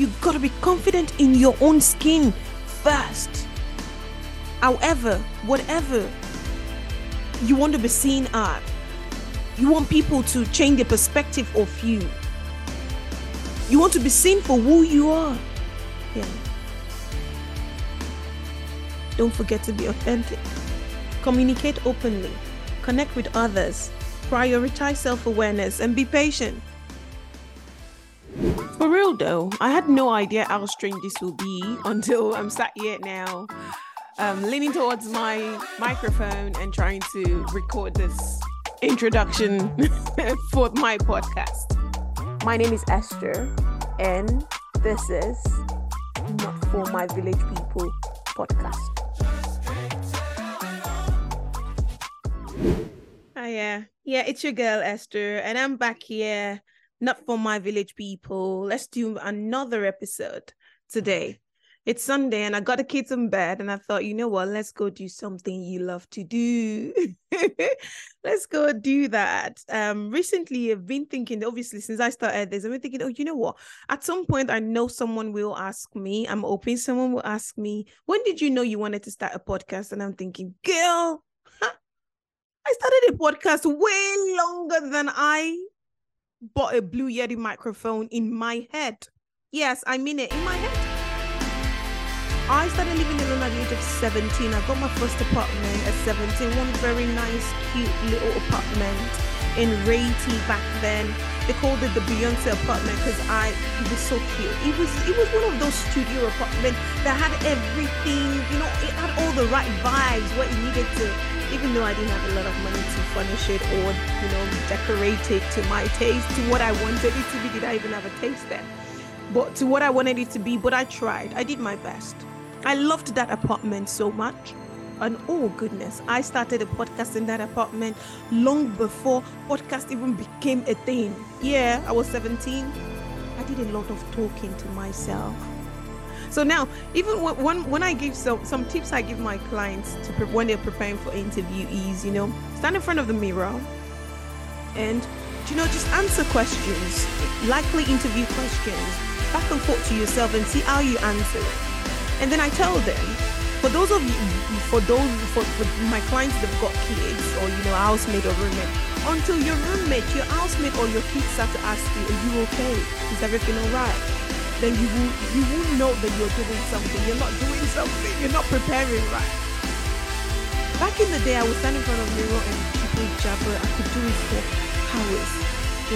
You got to be confident in your own skin first. However, whatever you want to be seen at, you want people to change their perspective of you. You want to be seen for who you are. Yeah. Don't forget to be authentic. Communicate openly. Connect with others. Prioritize self awareness and be patient. For real though, I had no idea how strange this will be until I'm sat here now, um, leaning towards my microphone and trying to record this introduction for my podcast. My name is Esther, and this is Not For My Village People podcast. Oh, yeah. Yeah, it's your girl, Esther, and I'm back here, not for my village people. Let's do another episode today. It's Sunday, and I got the kids in bed, and I thought, you know what? Let's go do something you love to do. Let's go do that. Um, recently, I've been thinking, obviously, since I started this, I've been thinking, oh, you know what? At some point, I know someone will ask me, I'm hoping someone will ask me, when did you know you wanted to start a podcast? And I'm thinking, girl, I started a podcast way longer than I bought a Blue Yeti microphone in my head. Yes, I mean it in my head. I started living alone at the age of 17. I got my first apartment at 17, one very nice, cute little apartment in Rayti back then. They called it the Beyonce apartment because I it was so cute. It was it was one of those studio apartments that had everything, the right vibes, what you needed to even though I didn't have a lot of money to furnish it or, you know, decorate it to my taste, to what I wanted it to be. Did I even have a taste then? But to what I wanted it to be, but I tried. I did my best. I loved that apartment so much. And oh goodness, I started a podcast in that apartment long before podcast even became a thing. Yeah, I was 17. I did a lot of talking to myself. So now, even when when I give some some tips I give my clients to pre- when they're preparing for interview is you know stand in front of the mirror and you know just answer questions, likely interview questions, back and forth to yourself and see how you answer it. And then I tell them, for those of you, for those for, for my clients that've got kids or you know housemate or roommate, until your roommate, your housemate or your kids start to ask you, "Are you okay? Is everything alright?" Then you will you will know that you're doing something. You're not doing something. You're not preparing right. Back in the day, I would stand in front of mirror and jabber jabber. I could do it for hours,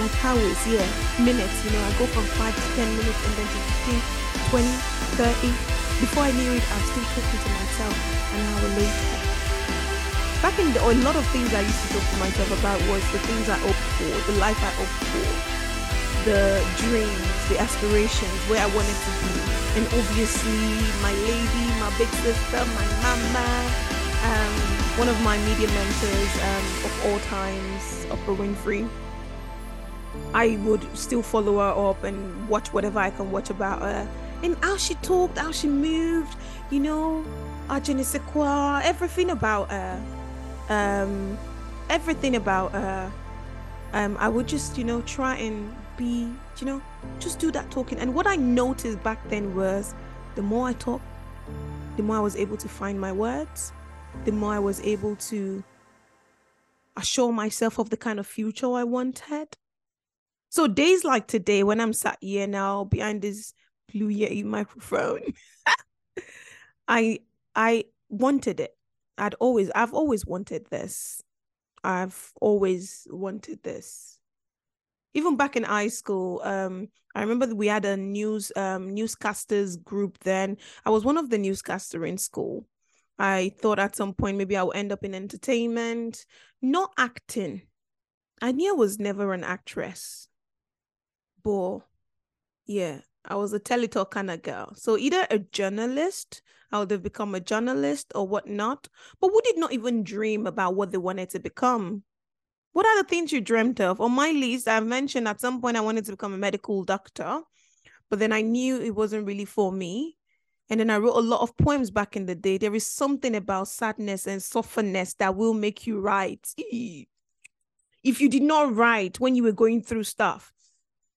like hours, yeah, minutes. You know, I go from five to ten minutes and then to 15, 20, 30. Before I knew it, I'm still talking to myself an hour later. Back in the, a lot of things I used to talk to myself about was the things I hoped for, the life I hoped for, the dreams, the aspirations, where I wanted to be. And obviously, my lady, my big sister, my mama, um, one of my media mentors um, of all times, Oprah Winfrey. I would still follow her up and watch whatever I can watch about her. And how she talked, how she moved, you know, Ajanisakwa, everything about her. Um, everything about her. Um, I would just, you know, try and you know, just do that talking. And what I noticed back then was the more I talked, the more I was able to find my words, the more I was able to assure myself of the kind of future I wanted. So days like today, when I'm sat here now behind this blue Yeti microphone, I I wanted it. I'd always I've always wanted this. I've always wanted this even back in high school, um, I remember we had a news um, newscasters group then. I was one of the newscaster in school. I thought at some point maybe I would end up in entertainment, not acting. I knew I was never an actress. But yeah, I was a teletalk kind of girl. So either a journalist, I would have become a journalist or whatnot. But who did not even dream about what they wanted to become? What are the things you dreamt of? On my list, I mentioned at some point I wanted to become a medical doctor, but then I knew it wasn't really for me. And then I wrote a lot of poems back in the day. There is something about sadness and softness that will make you write. If you did not write when you were going through stuff,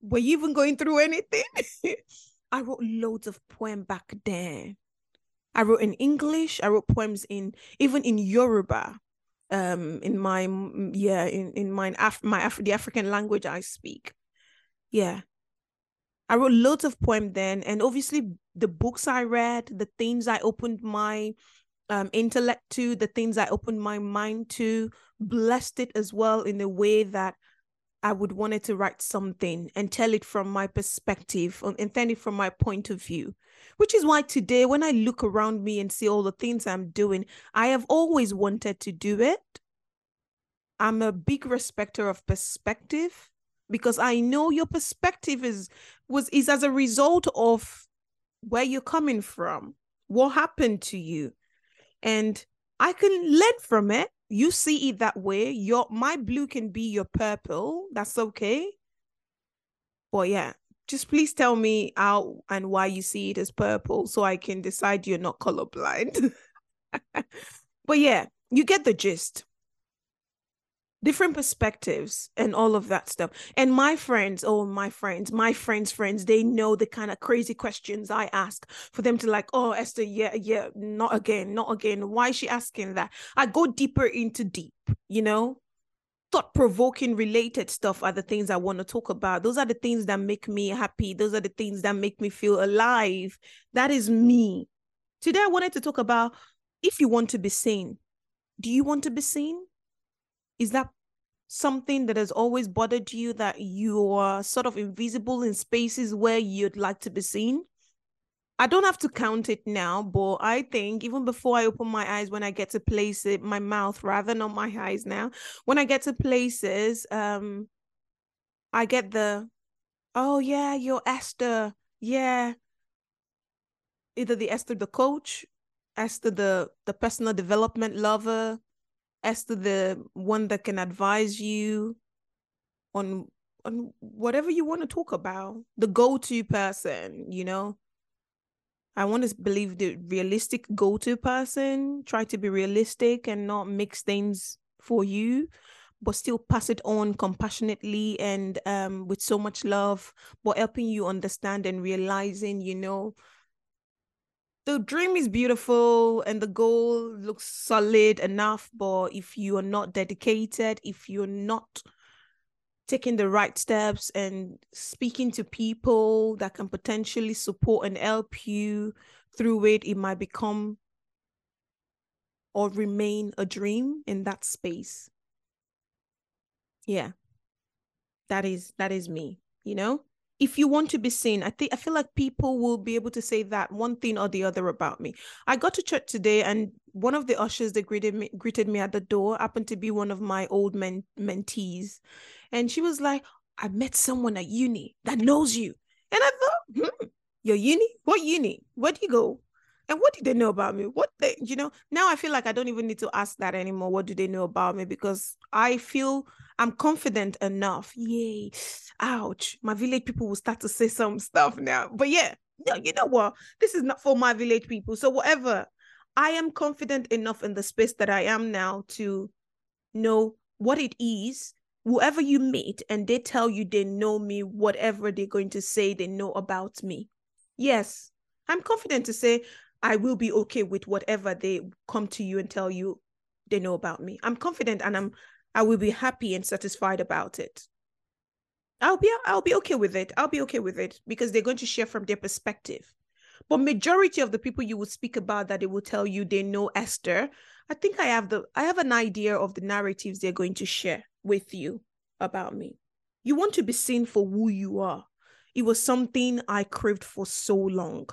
were you even going through anything? I wrote loads of poem back then. I wrote in English. I wrote poems in even in Yoruba, um, in my yeah, in in my Af- my Af- the African language I speak. Yeah, I wrote loads of poems then, and obviously the books I read, the things I opened my um, intellect to, the things I opened my mind to, blessed it as well in the way that I would wanted to write something and tell it from my perspective um, and tell it from my point of view. Which is why today, when I look around me and see all the things I'm doing, I have always wanted to do it. I'm a big respecter of perspective because I know your perspective is was is as a result of where you're coming from, what happened to you. And I can learn from it. You see it that way. Your my blue can be your purple. That's okay. But yeah, just please tell me how and why you see it as purple so I can decide you're not colorblind. but yeah, you get the gist different perspectives and all of that stuff. And my friends, oh, my friends, my friends' friends, they know the kind of crazy questions I ask for them to like, oh, Esther, yeah, yeah, not again, not again. Why is she asking that? I go deeper into deep, you know? Thought provoking related stuff are the things I want to talk about. Those are the things that make me happy. Those are the things that make me feel alive. That is me. Today, I wanted to talk about if you want to be seen. Do you want to be seen? Is that something that has always bothered you that you are sort of invisible in spaces where you'd like to be seen? I don't have to count it now, but I think even before I open my eyes, when I get to places, my mouth rather, not my eyes now, when I get to places, um, I get the, oh yeah, you're Esther, yeah. Either the Esther the coach, Esther the the personal development lover, as to the one that can advise you on on whatever you want to talk about the go-to person you know? I want to believe the realistic go-to person try to be realistic and not mix things for you but still pass it on compassionately and um with so much love but helping you understand and realizing you know the dream is beautiful and the goal looks solid enough but if you are not dedicated if you're not taking the right steps and speaking to people that can potentially support and help you through it it might become or remain a dream in that space. Yeah. That is that is me you know if you want to be seen, I think I feel like people will be able to say that one thing or the other about me. I got to church today, and one of the ushers that greeted me greeted me at the door happened to be one of my old men mentees, and she was like, "I met someone at uni that knows you," and I thought, hmm, "Your uni? What uni? Where do you go?" And what did they know about me? What they, you know, now I feel like I don't even need to ask that anymore. What do they know about me? Because I feel I'm confident enough. Yay. Ouch. My village people will start to say some stuff now. But yeah, no, you know what? This is not for my village people. So whatever. I am confident enough in the space that I am now to know what it is. Whoever you meet and they tell you they know me, whatever they're going to say they know about me. Yes, I'm confident to say I will be okay with whatever they come to you and tell you they know about me. I'm confident and I'm I will be happy and satisfied about it. I'll be I'll be okay with it. I'll be okay with it because they're going to share from their perspective. But majority of the people you will speak about that they will tell you they know Esther, I think I have the I have an idea of the narratives they're going to share with you about me. You want to be seen for who you are. It was something I craved for so long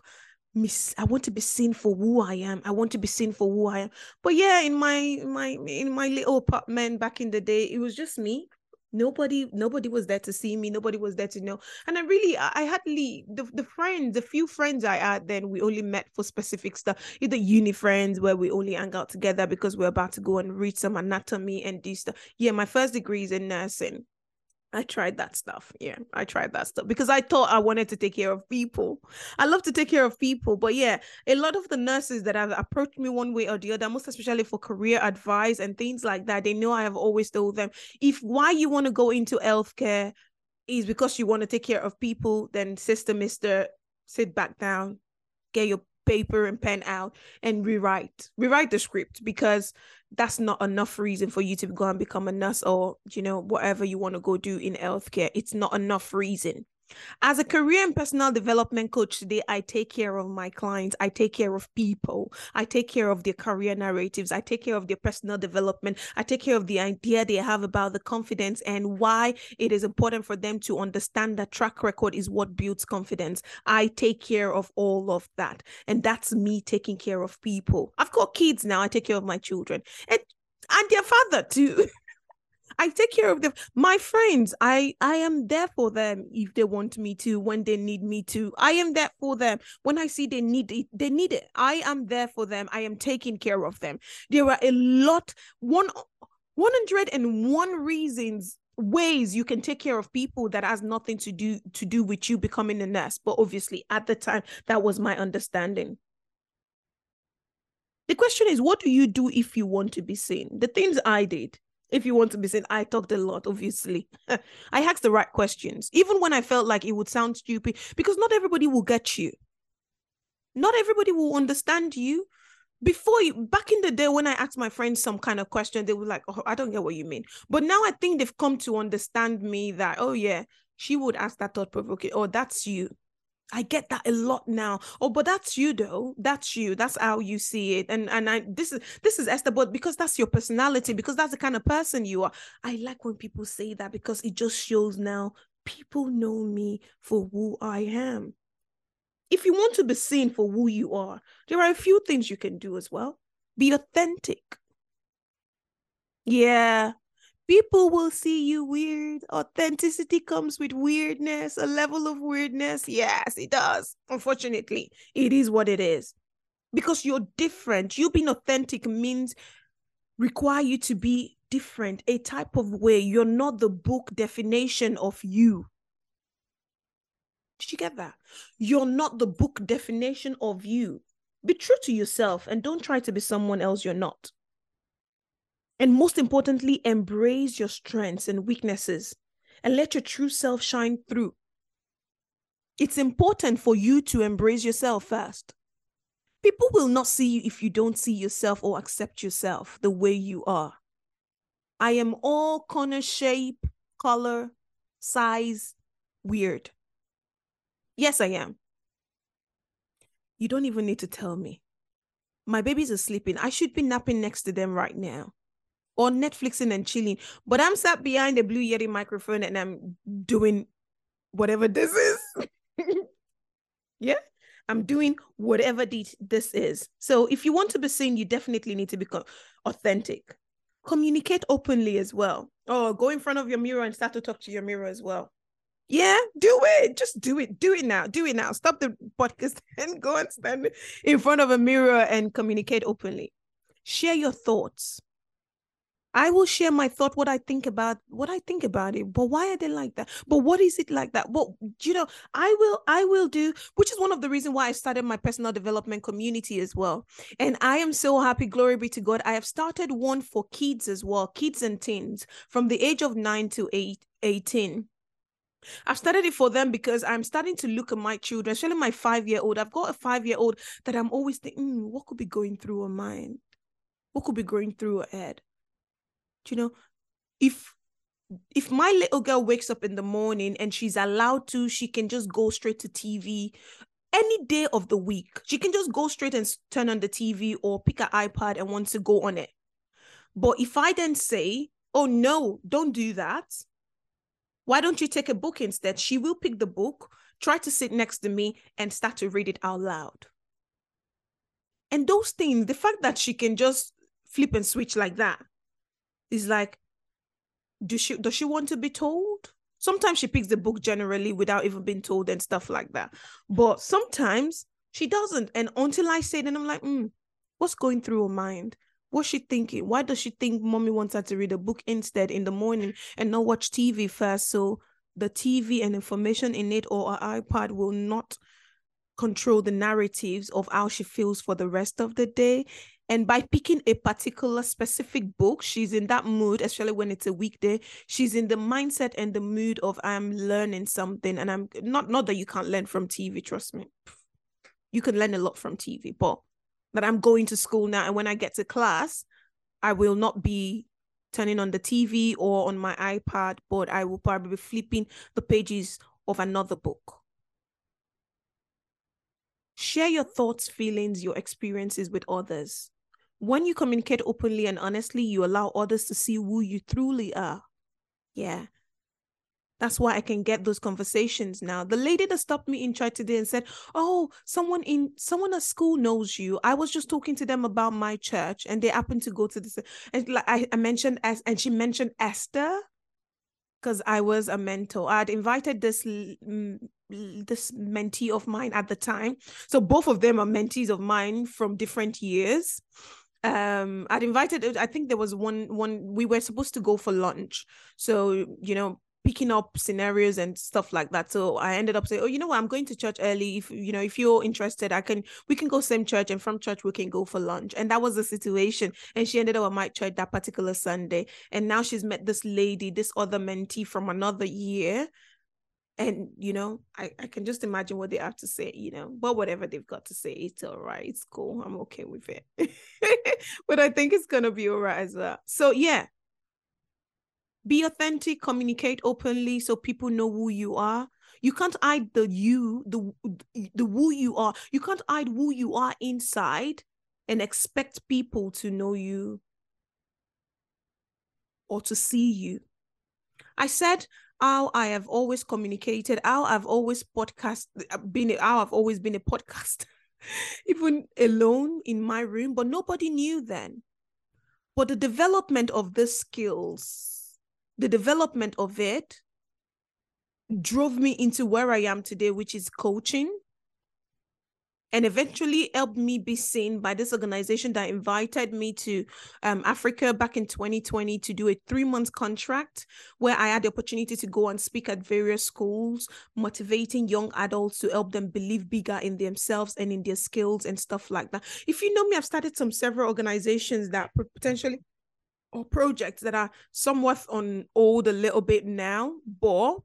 miss i want to be seen for who i am. I want to be seen for who i am. But yeah in my my in my little apartment back in the day it was just me. Nobody nobody was there to see me. Nobody was there to know. And i really i, I hardly the, the friends the few friends i had then we only met for specific stuff. Either uni friends where we only hang out together because we're about to go and read some anatomy and do stuff. Yeah my first degree is in nursing I tried that stuff. Yeah, I tried that stuff because I thought I wanted to take care of people. I love to take care of people, but yeah, a lot of the nurses that have approached me one way or the other, most especially for career advice and things like that, they know I have always told them if why you want to go into healthcare is because you want to take care of people, then sister, mister, sit back down, get your paper and pen out and rewrite rewrite the script because that's not enough reason for you to go and become a nurse or you know whatever you want to go do in healthcare. It's not enough reason as a career and personal development coach today, I take care of my clients. I take care of people. I take care of their career narratives. I take care of their personal development. I take care of the idea they have about the confidence and why it is important for them to understand that track record is what builds confidence. I take care of all of that. And that's me taking care of people. I've got kids now. I take care of my children and, and their father too. I take care of them. My friends, I I am there for them if they want me to, when they need me to. I am there for them when I see they need it. They need it. I am there for them. I am taking care of them. There are a lot one 101 reasons ways you can take care of people that has nothing to do to do with you becoming a nurse but obviously at the time that was my understanding the question is what do you do if you want to be seen the things i did if you want to be seen, I talked a lot, obviously. I asked the right questions, even when I felt like it would sound stupid, because not everybody will get you. Not everybody will understand you. Before you, back in the day when I asked my friends some kind of question, they were like, Oh, I don't get what you mean. But now I think they've come to understand me that, oh, yeah, she would ask that thought provoking, oh, that's you. I get that a lot now. Oh, but that's you though. That's you. That's how you see it. And and I this is this is Esther, but because that's your personality, because that's the kind of person you are. I like when people say that because it just shows now people know me for who I am. If you want to be seen for who you are, there are a few things you can do as well. Be authentic. Yeah, people will see you weird. Authenticity comes with weirdness, a level of weirdness. Yes, it does. Unfortunately, it is what it is. Because you're different. You being authentic means require you to be different, a type of way. You're not the book definition of you. Did you get that? You're not the book definition of you. Be true to yourself and don't try to be someone else you're not. And most importantly, embrace your strengths and weaknesses and let your true self shine through. It's important for you to embrace yourself first. People will not see you if you don't see yourself or accept yourself the way you are. I am all corner shape, color, size, weird. Yes, I am. You don't even need to tell me. My babies are sleeping. I should be napping next to them right now or Netflixing and chilling. But I'm sat behind the Blue Yeti microphone and I'm doing whatever this is. yeah, I'm doing whatever this is. So if you want to be seen, you definitely need to become authentic. Communicate openly as well. Or go in front of your mirror and start to talk to your mirror as well. Yeah, do it. Just do it. Do it now. Do it now. Stop the podcast and go and stand in front of a mirror and communicate openly. Share your thoughts I will share my thought, what I think about what I think about it. But why are they like that? But what is it like that? Well, you know, I will, I will do, which is one of the reasons why I started my personal development community as well. And I am so happy, glory be to God. I have started one for kids as well, kids and teens from the age of nine to eight, 18. I've started it for them because I'm starting to look at my children, especially my five year old. I've got a five year old that I'm always thinking, mm, what could be going through her mind? What could be going through her head? You know if if my little girl wakes up in the morning and she's allowed to she can just go straight to tv any day of the week. She can just go straight and turn on the tv or pick an ipad and want to go on it. But if i then say oh no don't do that why don't you take a book instead? She will pick the book try to sit next to me and start to read it out loud. And those things the fact that she can just flip and switch like that is like, does she does she want to be told? Sometimes she picks the book generally without even being told and stuff like that. But sometimes she doesn't. And until I say it, and I'm like, mm, what's going through her mind? What's she thinking? Why does she think mommy wants her to read a book instead in the morning and not watch TV first? So the TV and information in it or her iPad will not control the narratives of how she feels for the rest of the day And by picking a particular specific book, she's in that mood, especially when it's a weekday. She's in the mindset and the mood of I'm learning something. And I'm not not that you can't learn from TV, trust me. You can learn a lot from TV, but that I'm going to school now. And when I get to class, I will not be turning on the TV or on my iPad, but I will probably be flipping the pages of another book. Share your thoughts, feelings, your experiences with others. When you communicate openly and honestly, you allow others to see who you truly are. Yeah. That's why I can get those conversations now. The lady that stopped me in church today and said, "Oh, someone in someone at school knows you. I was just talking to them about my church, and they happened to go to this." And like I, I mentioned, and she mentioned Esther, because I was a mentor. I had invited this this mentee of mine at the time. So both of them are mentees of mine from different years. Um, I'd invited. I think there was one one we were supposed to go for lunch. So you know, picking up scenarios and stuff like that. So I ended up saying, "Oh, you know what? I'm going to church early. If you know, if you're interested, I can. We can go same church, and from church we can go for lunch." And that was the situation. And she ended up at my church that particular Sunday. And now she's met this lady, this other mentee from another year. And you know, I I can just imagine what they have to say. You know, but whatever they've got to say, it's all right. It's cool. I'm okay with it. but I think it's gonna be all right as well. So yeah, be authentic communicate openly so people know who you are you can't hide the you the the who you are you can't hide who you are inside and expect people to know you or to see you i said how i have always communicated how i've always podcast uh, been how i've always been a podcast even alone in my room but nobody knew then. But the development of the skills the development of it drove me into where I am today, which is coaching, and eventually helped me be seen by this organization that invited me to um, Africa back in 2020 to do a three month contract where I had the opportunity to go and speak at various schools, motivating young adults to help them believe bigger in themselves and in their skills and stuff like that. If you know me, I've started some several organizations that potentially or projects that are somewhat on old a little bit now, but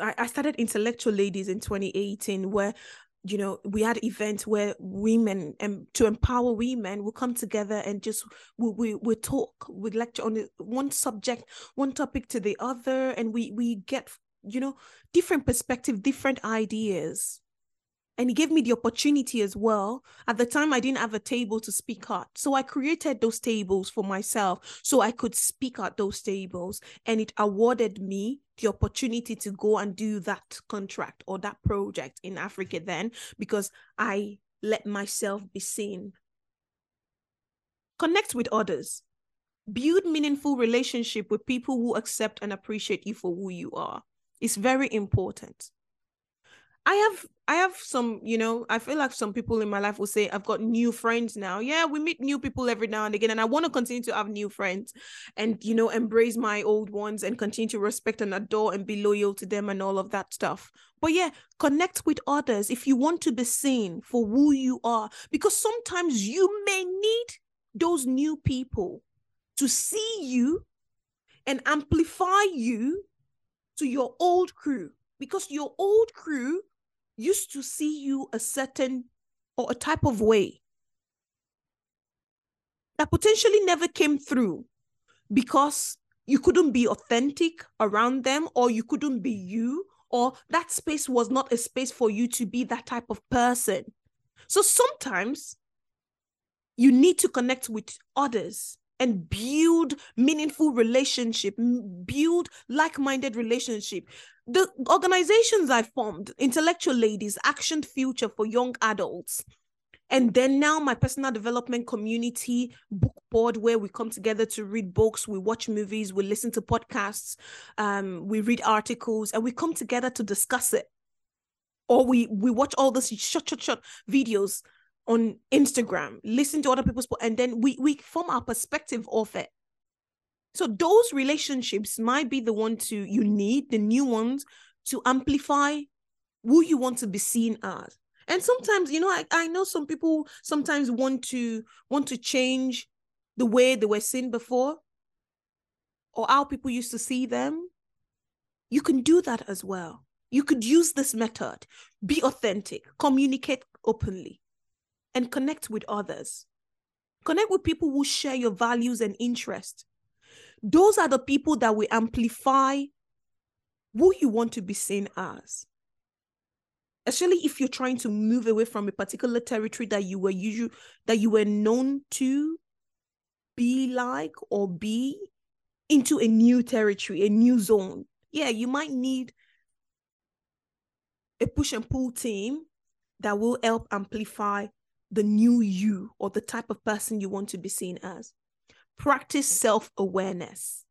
I, started intellectual ladies in 2018 where you know we had events where women and to empower women will come together and just we we, we talk we lecture on one subject one topic to the other and we we get you know different perspective different ideas and he gave me the opportunity as well. At the time, I didn't have a table to speak at. So I created those tables for myself so I could speak at those tables. And it awarded me the opportunity to go and do that contract or that project in Africa then because I let myself be seen. Connect with others. Build meaningful relationship with people who accept and appreciate you for who you are. It's very important. I have I have some, you know, I feel like some people in my life will say I've got new friends now. Yeah, we meet new people every now and again and I want to continue to have new friends and you know, embrace my old ones and continue to respect and adore and be loyal to them and all of that stuff. But yeah, connect with others if you want to be seen for who you are because sometimes you may need those new people to see you and amplify you to your old crew because your old crew used to see you a certain or a type of way that potentially never came through because you couldn't be authentic around them or you couldn't be you or that space was not a space for you to be that type of person. So sometimes you need to connect with others and build meaningful relationship build like-minded relationship. The organizations i formed intellectual ladies action future for young adults and then now my personal development community book board where we come together to read books we watch movies we listen to podcasts um, we read articles and we come together to discuss it. Or we we watch all these short short short videos on Instagram, listen to other people's and then we we form our perspective of it. So those relationships might be the one to you need the new ones to amplify who you want to be seen as. And sometimes, you know, I, I know some people sometimes want to want to change the way they were seen before or how people used to see them. You can do that as well. You could use this method, be authentic, communicate openly, and connect with others. Connect with people who share your values and interests. Those are the people that will amplify who you want to be seen as. Especially if you're trying to move away from a particular territory that you were usual that you were known to be like or be into a new territory, a new zone. Yeah, you might need a push and pull team that will help amplify the new you or the type of person you want to be seen as. Practice self awareness.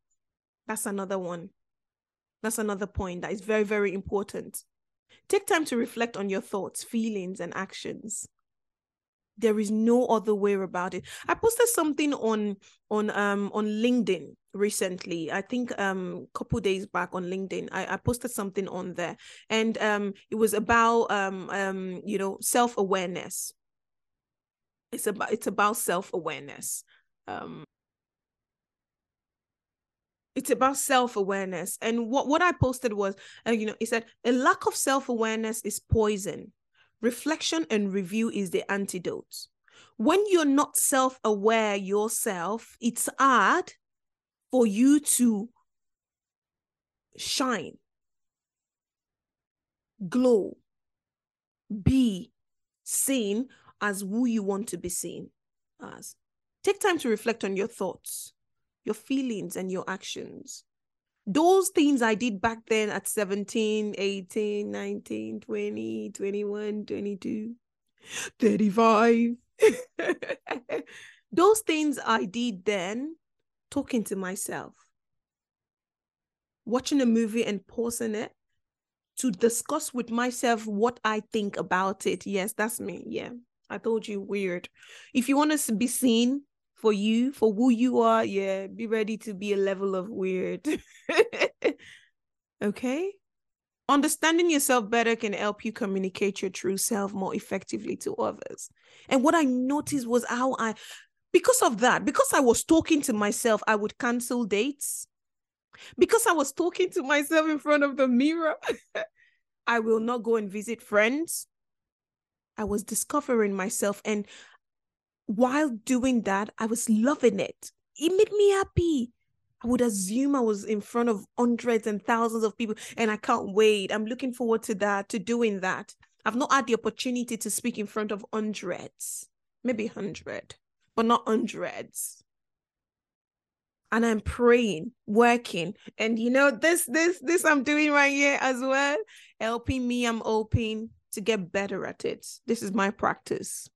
That's another one. That's another point that is very, very important. Take time to reflect on your thoughts, feelings, and actions. There is no other way about it. I posted something on on um on LinkedIn recently. I think um a couple days back on LinkedIn. I, I posted something on there, and um it was about um um you know self awareness. It's about it's about self awareness. Um, it's about self-awareness and what what i posted was uh, you know it said a lack of self-awareness is poison reflection and review is the antidote when you're not self-aware yourself it's hard for you to shine glow be seen as who you want to be seen as take time to reflect on your thoughts your feelings and your actions. Those things I did back then at 17, 18, 19, 20, 21, 22, 35. Those things I did then, talking to myself, watching a movie and pausing it to discuss with myself what I think about it. Yes, that's me. Yeah. I told you weird. If you want to be seen, for you, for who you are, yeah, be ready to be a level of weird. okay? Understanding yourself better can help you communicate your true self more effectively to others. And what I noticed was how I, because of that, because I was talking to myself, I would cancel dates. Because I was talking to myself in front of the mirror, I will not go and visit friends. I was discovering myself and while doing that, I was loving it. It made me happy. I would assume I was in front of hundreds and thousands of people, and I can't wait. I'm looking forward to that, to doing that. I've not had the opportunity to speak in front of hundreds, maybe hundred, but not hundreds. And I'm praying, working, and you know this, this, this I'm doing right here as well, helping me. I'm hoping to get better at it. This is my practice.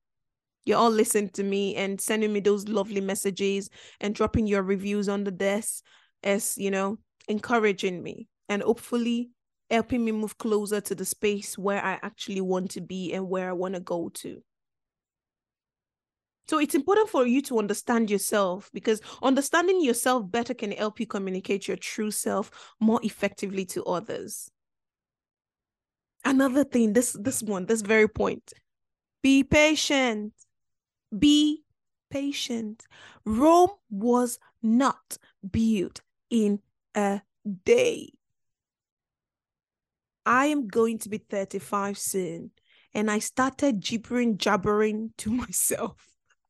You're all listening to me and sending me those lovely messages and dropping your reviews on the desk as you know encouraging me and hopefully helping me move closer to the space where i actually want to be and where i want to go to. So it's important for you to understand yourself because understanding yourself better can help you communicate your true self more effectively to others another thing this this one this very point be patient be patient. Rome was not built in a day. I am going to be 35 soon, and I started gibbering, jabbering to myself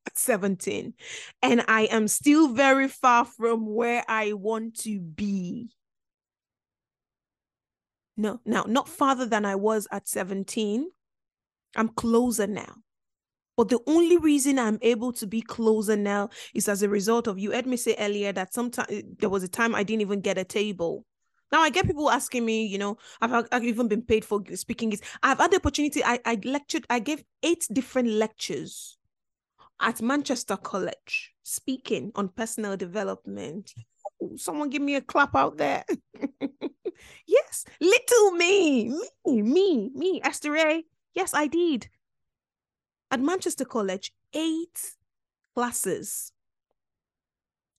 at 17, and I am still very far from where I want to be. No, now, not farther than I was at 17. I'm closer now. But the only reason I'm able to be closer now is as a result of you heard me say earlier that sometimes eh, there was a time I didn't even get a table. Now I get people asking me, you know, I've, I've even been paid for speaking. I've had the opportunity. I, I lectured. I gave eight different lectures at Manchester College, speaking on personal development. Someone give me a clap out there. yes, little me, me, me, me, Esther A. Yes, I did at Manchester College, eight classes,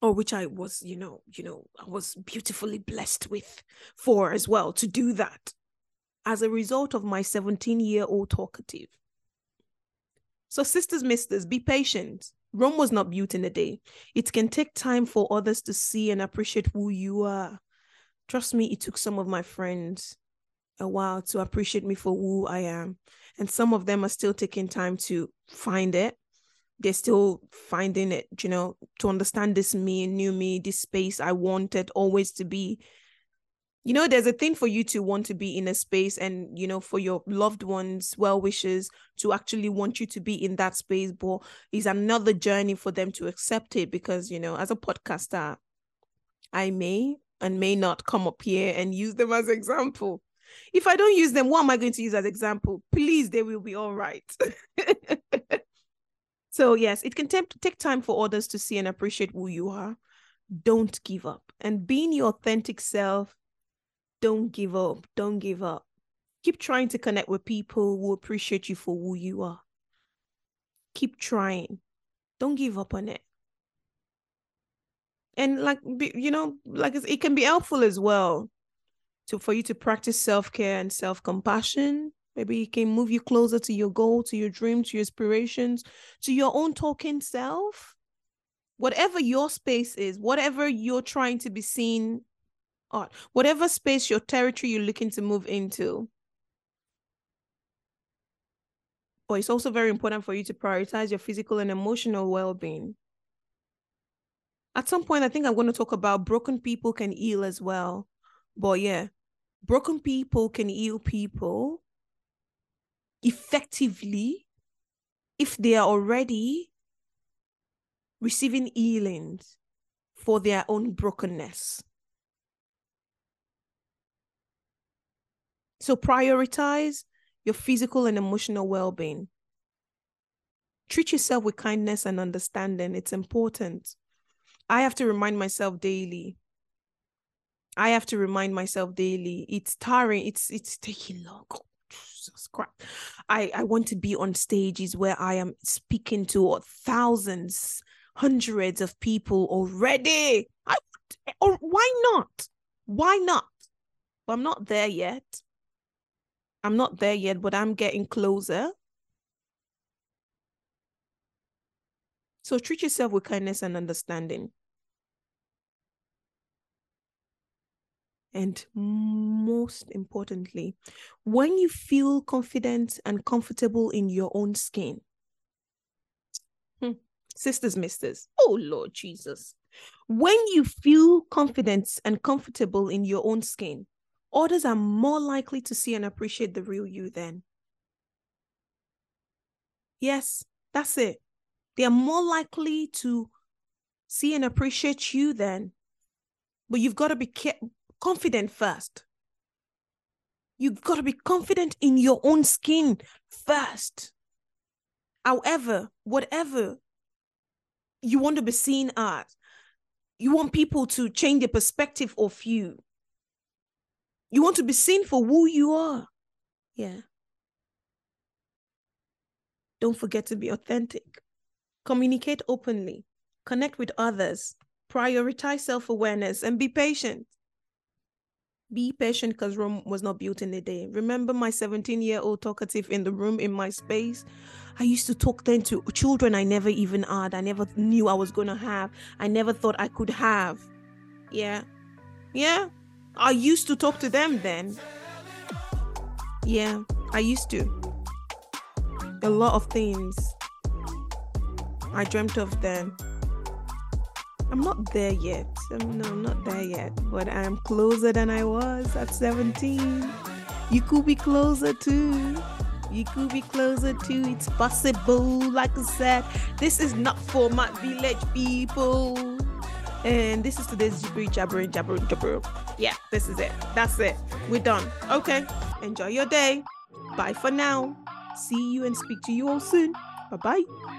or which I was, you know, you know, I was beautifully blessed with for as well to do that as a result of my 17 year old talkative. So, sisters, misters, be patient. Rome was not built in a day. It can take time for others to see and appreciate who you are. Trust me, it took some of my friends a while to appreciate me for who I am. And some of them are still taking time to find it. They're still finding it, you know, to understand this me, new me, this space I wanted always to be you know there's a thing for you to want to be in a space and you know for your loved ones well wishes to actually want you to be in that space but is another journey for them to accept it because you know as a podcaster i may and may not come up here and use them as example. If i don't use them what am i going to use as example? Please they will be all right. So yes it can t- take time for others to see and appreciate who you are. Don't give up. And being your authentic self don't give up. Don't give up. Keep trying to connect with people who appreciate you for who you are. Keep trying. Don't give up on it. And like you know, like it can be helpful as well to for you to practice self-care and self-compassion. Maybe it can move you closer to your goal, to your dream, to your aspirations, to your own talking self. Whatever your space is, whatever you're trying to be seen art, whatever space your territory you're looking to move into. But it's also very important for you to prioritize your physical and emotional well being. At some point, I think I'm going to talk about broken people can heal as well. But yeah, broken people can heal people effectively if they are already receiving healings for their own brokenness. So prioritize your physical and emotional well being. Treat yourself with kindness and understanding. It's important. I have to remind myself daily. I have to remind myself daily. It's tiring. It's it's taking long. Oh, Jesus. I, I want to be on stages where I am speaking to thousands, hundreds of people already. I or why not? Why not? Well, I'm not there yet. I'm not there yet, but I'm getting closer. So treat yourself with kindness and understanding. And most importantly, when you feel confident and comfortable in your own skin, hmm, sisters, misters, oh Lord Jesus, when you feel confident and comfortable in your own skin, others are more likely to see and appreciate the real you then. Yes, that's it. They are more likely to see and appreciate you then. But you've got to be confident first. You've got to be confident in your own skin first. However, whatever you want to be seen as, you want people to change their perspective of you you want to be seen for who you are. Yeah. Don't forget to be authentic. Communicate openly. Connect with others. Prioritize self awareness and be patient. Be patient because Rome was not built in a day. Remember my 17 year old talkative in the room in my space? I used to talk then to children I never even had. I never knew I was going to have. I never thought I could have. Yeah. Yeah. I used to talk to them then. Yeah, I used to. A lot of things I dreamt of then. I'm not there yet. I'm, no, I'm not there yet, but I'm closer than I was at 17. You could be closer too. You could be closer too. It's possible. Like I said, this is not for my village people. And this is today's jabbering, jabbering, jabbering, jabbering. Yeah, this is it. That's it. We're done. Okay. Enjoy your day. Bye for now. See you and speak to you all soon. Bye bye.